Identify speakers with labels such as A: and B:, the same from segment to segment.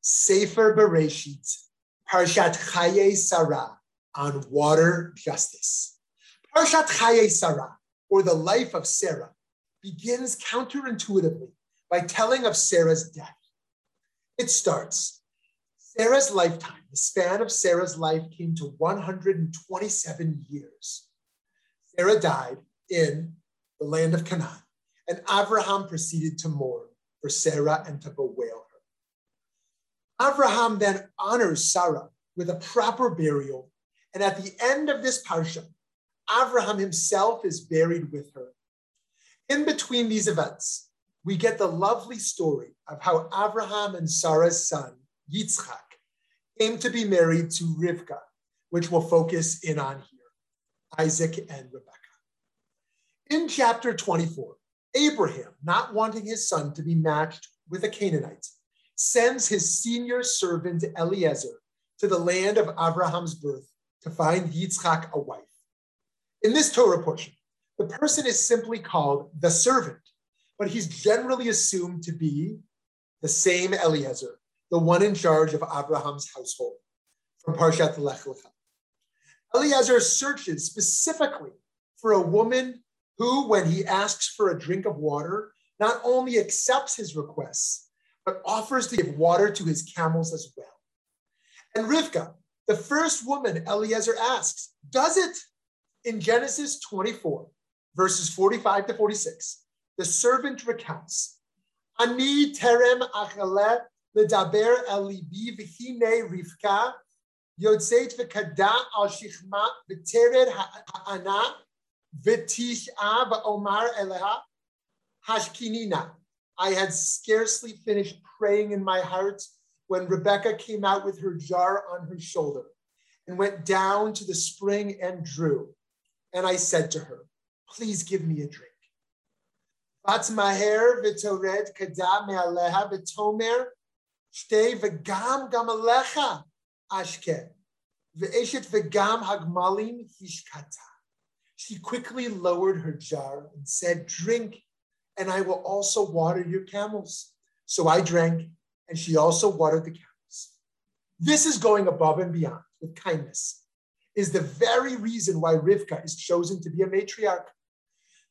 A: Sefer Bereshit, Parshat Chaye Sarah, on water justice. Parshat Chaye Sarah, or the life of Sarah, begins counterintuitively by telling of Sarah's death. It starts Sarah's lifetime, the span of Sarah's life came to 127 years. Sarah died in the land of Canaan, and Abraham proceeded to mourn for Sarah and to bewail her. Abraham then honors Sarah with a proper burial, and at the end of this parsha, Abraham himself is buried with her. In between these events, we get the lovely story of how Abraham and Sarah's son, Yitzchak, came to be married to Rivka, which we'll focus in on here Isaac and Rebecca. In chapter 24, Abraham, not wanting his son to be matched with a Canaanite, sends his senior servant Eliezer to the land of Abraham's birth to find Yitzchak a wife. In this Torah portion, the person is simply called the servant, but he's generally assumed to be the same Eliezer, the one in charge of Abraham's household from Parshat Lech Lecha. Eliezer searches specifically for a woman who, when he asks for a drink of water, not only accepts his requests, but offers to give water to his camels as well. And Rivka, the first woman Eliezer asks, does it in Genesis 24, verses 45 to 46. The servant recounts, Ani terem achale ledaber el libi v'hine rivka yotzeit v'kada al shichma v'tered ha'ana v'tish'a v'omar eleha hashkinina. I had scarcely finished praying in my heart when Rebecca came out with her jar on her shoulder and went down to the spring and drew. And I said to her, Please give me a drink. She quickly lowered her jar and said, Drink, and I will also water your camels. So I drank, and she also watered the camels. This is going above and beyond with kindness, is the very reason why Rivka is chosen to be a matriarch.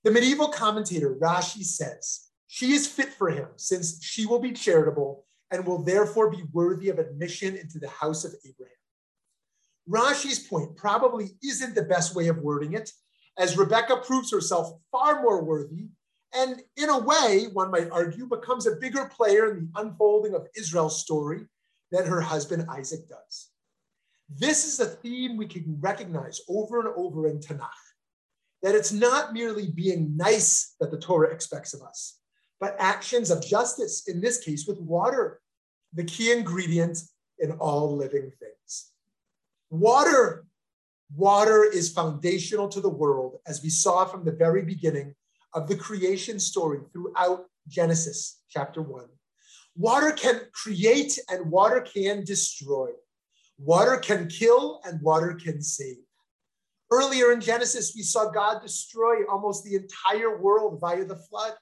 A: The medieval commentator Rashi says, she is fit for him since she will be charitable and will therefore be worthy of admission into the house of Abraham. Rashi's point probably isn't the best way of wording it, as Rebecca proves herself far more worthy and, in a way, one might argue, becomes a bigger player in the unfolding of Israel's story than her husband Isaac does. This is a theme we can recognize over and over in Tanakh that it's not merely being nice that the Torah expects of us, but actions of justice, in this case with water, the key ingredient in all living things. Water, water is foundational to the world, as we saw from the very beginning of the creation story throughout Genesis chapter one. Water can create and water can destroy. Water can kill and water can save. Earlier in Genesis, we saw God destroy almost the entire world via the flood.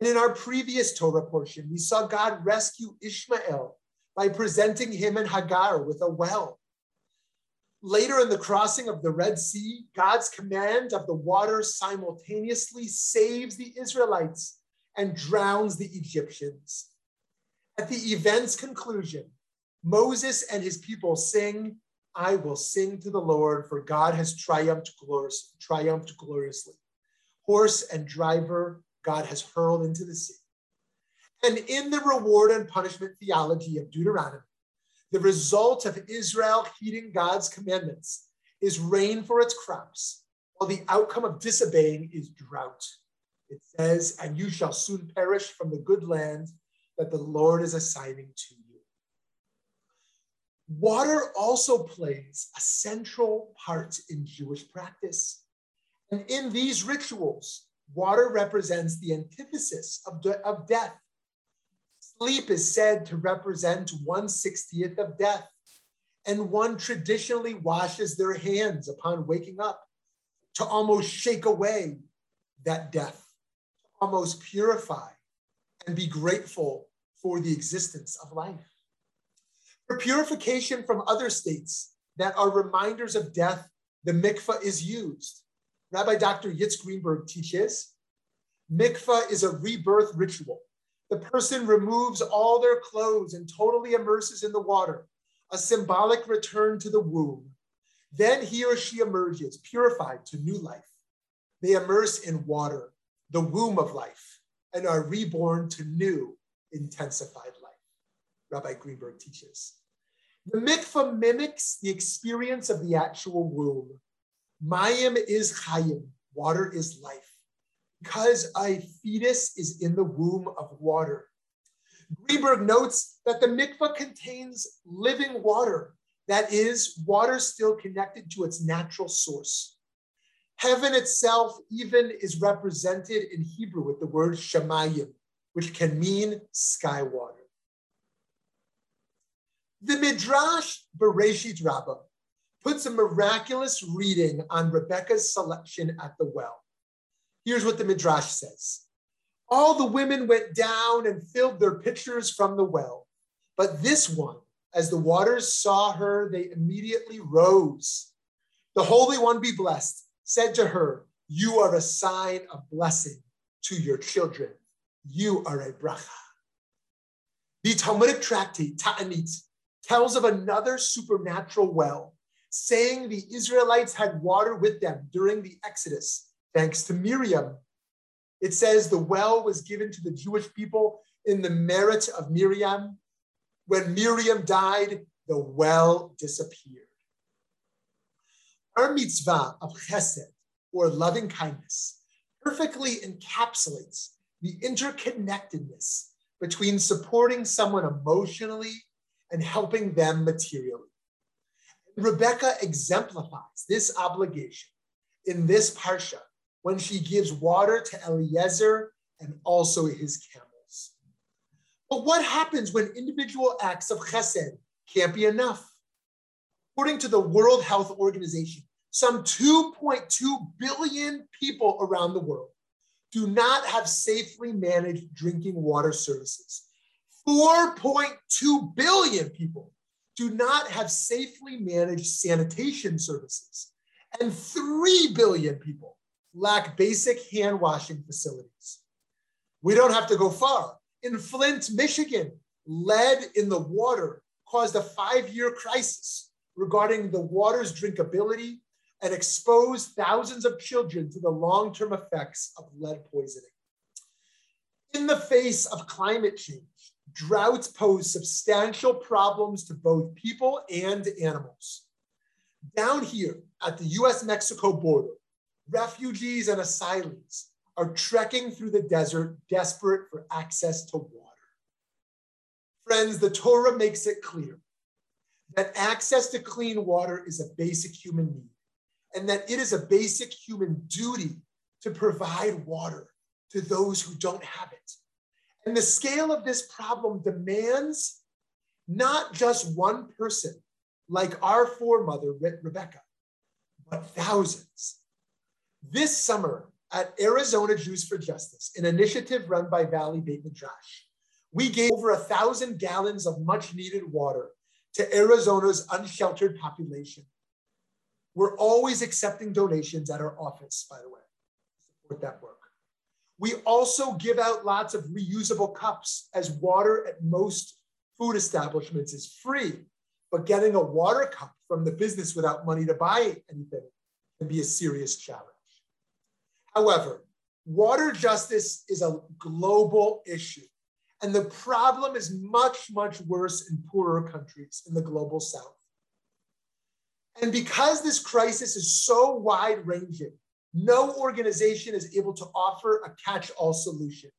A: And in our previous Torah portion, we saw God rescue Ishmael by presenting him and Hagar with a well. Later in the crossing of the Red Sea, God's command of the waters simultaneously saves the Israelites and drowns the Egyptians. At the event's conclusion, Moses and his people sing, I will sing to the Lord, for God has triumphed, glorious, triumphed gloriously. Horse and driver, God has hurled into the sea. And in the reward and punishment theology of Deuteronomy, the result of Israel heeding God's commandments is rain for its crops, while the outcome of disobeying is drought. It says, And you shall soon perish from the good land that the Lord is assigning to you. Water also plays a central part in Jewish practice. And in these rituals, water represents the antithesis of, de- of death. Sleep is said to represent 160th of death, and one traditionally washes their hands upon waking up to almost shake away that death, almost purify and be grateful for the existence of life. For purification from other states that are reminders of death, the mikvah is used. Rabbi Dr. Yitz Greenberg teaches mikvah is a rebirth ritual. The person removes all their clothes and totally immerses in the water, a symbolic return to the womb. Then he or she emerges purified to new life. They immerse in water, the womb of life, and are reborn to new, intensified life. Rabbi Greenberg teaches. The mikvah mimics the experience of the actual womb. Mayim is chayim, water is life. Because a fetus is in the womb of water. Greenberg notes that the mikvah contains living water, that is, water still connected to its natural source. Heaven itself even is represented in Hebrew with the word shemayim, which can mean sky water. The Midrash Bereshit Rabbah puts a miraculous reading on Rebecca's selection at the well. Here's what the Midrash says. All the women went down and filled their pitchers from the well. But this one, as the waters saw her, they immediately rose. The Holy One be blessed, said to her, You are a sign of blessing to your children. You are a bracha. The Talmudic tractate, Ta'anit, tells of another supernatural well, saying the Israelites had water with them during the Exodus, thanks to Miriam. It says the well was given to the Jewish people in the merit of Miriam. When Miriam died, the well disappeared. Our mitzvah of chesed, or loving kindness, perfectly encapsulates the interconnectedness between supporting someone emotionally and helping them materially. Rebecca exemplifies this obligation in this parsha when she gives water to Eliezer and also his camels. But what happens when individual acts of chesed can't be enough? According to the World Health Organization, some 2.2 billion people around the world do not have safely managed drinking water services. 4.2 billion people do not have safely managed sanitation services. And 3 billion people lack basic hand washing facilities. We don't have to go far. In Flint, Michigan, lead in the water caused a five year crisis regarding the water's drinkability and exposed thousands of children to the long term effects of lead poisoning. In the face of climate change, droughts pose substantial problems to both people and animals. Down here at the US Mexico border, refugees and asylees are trekking through the desert, desperate for access to water. Friends, the Torah makes it clear that access to clean water is a basic human need, and that it is a basic human duty to provide water to those who don't have it. And the scale of this problem demands not just one person like our foremother, Rebecca, but thousands. This summer at Arizona Jews for Justice, an initiative run by Valley Beit Midrash, we gave over a thousand gallons of much needed water to Arizona's unsheltered population. We're always accepting donations at our office, by the way, support that work. We also give out lots of reusable cups as water at most food establishments is free. But getting a water cup from the business without money to buy anything can be a serious challenge. However, water justice is a global issue. And the problem is much, much worse in poorer countries in the global south. And because this crisis is so wide ranging, no organization is able to offer a catch all solution.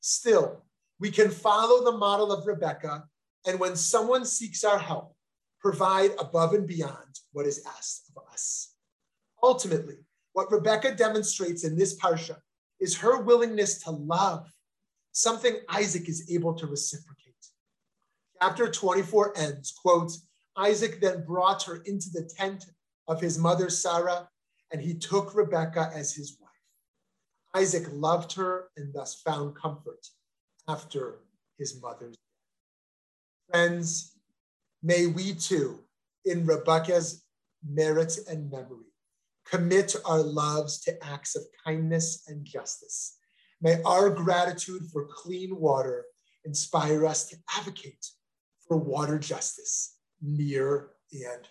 A: Still, we can follow the model of Rebecca, and when someone seeks our help, provide above and beyond what is asked of us. Ultimately, what Rebecca demonstrates in this parsha is her willingness to love, something Isaac is able to reciprocate. Chapter 24 ends, quote, Isaac then brought her into the tent of his mother Sarah and he took Rebekah as his wife. Isaac loved her and thus found comfort after his mother's Friends, may we too, in Rebecca's merit and memory, commit our loves to acts of kindness and justice. May our gratitude for clean water inspire us to advocate for water justice near and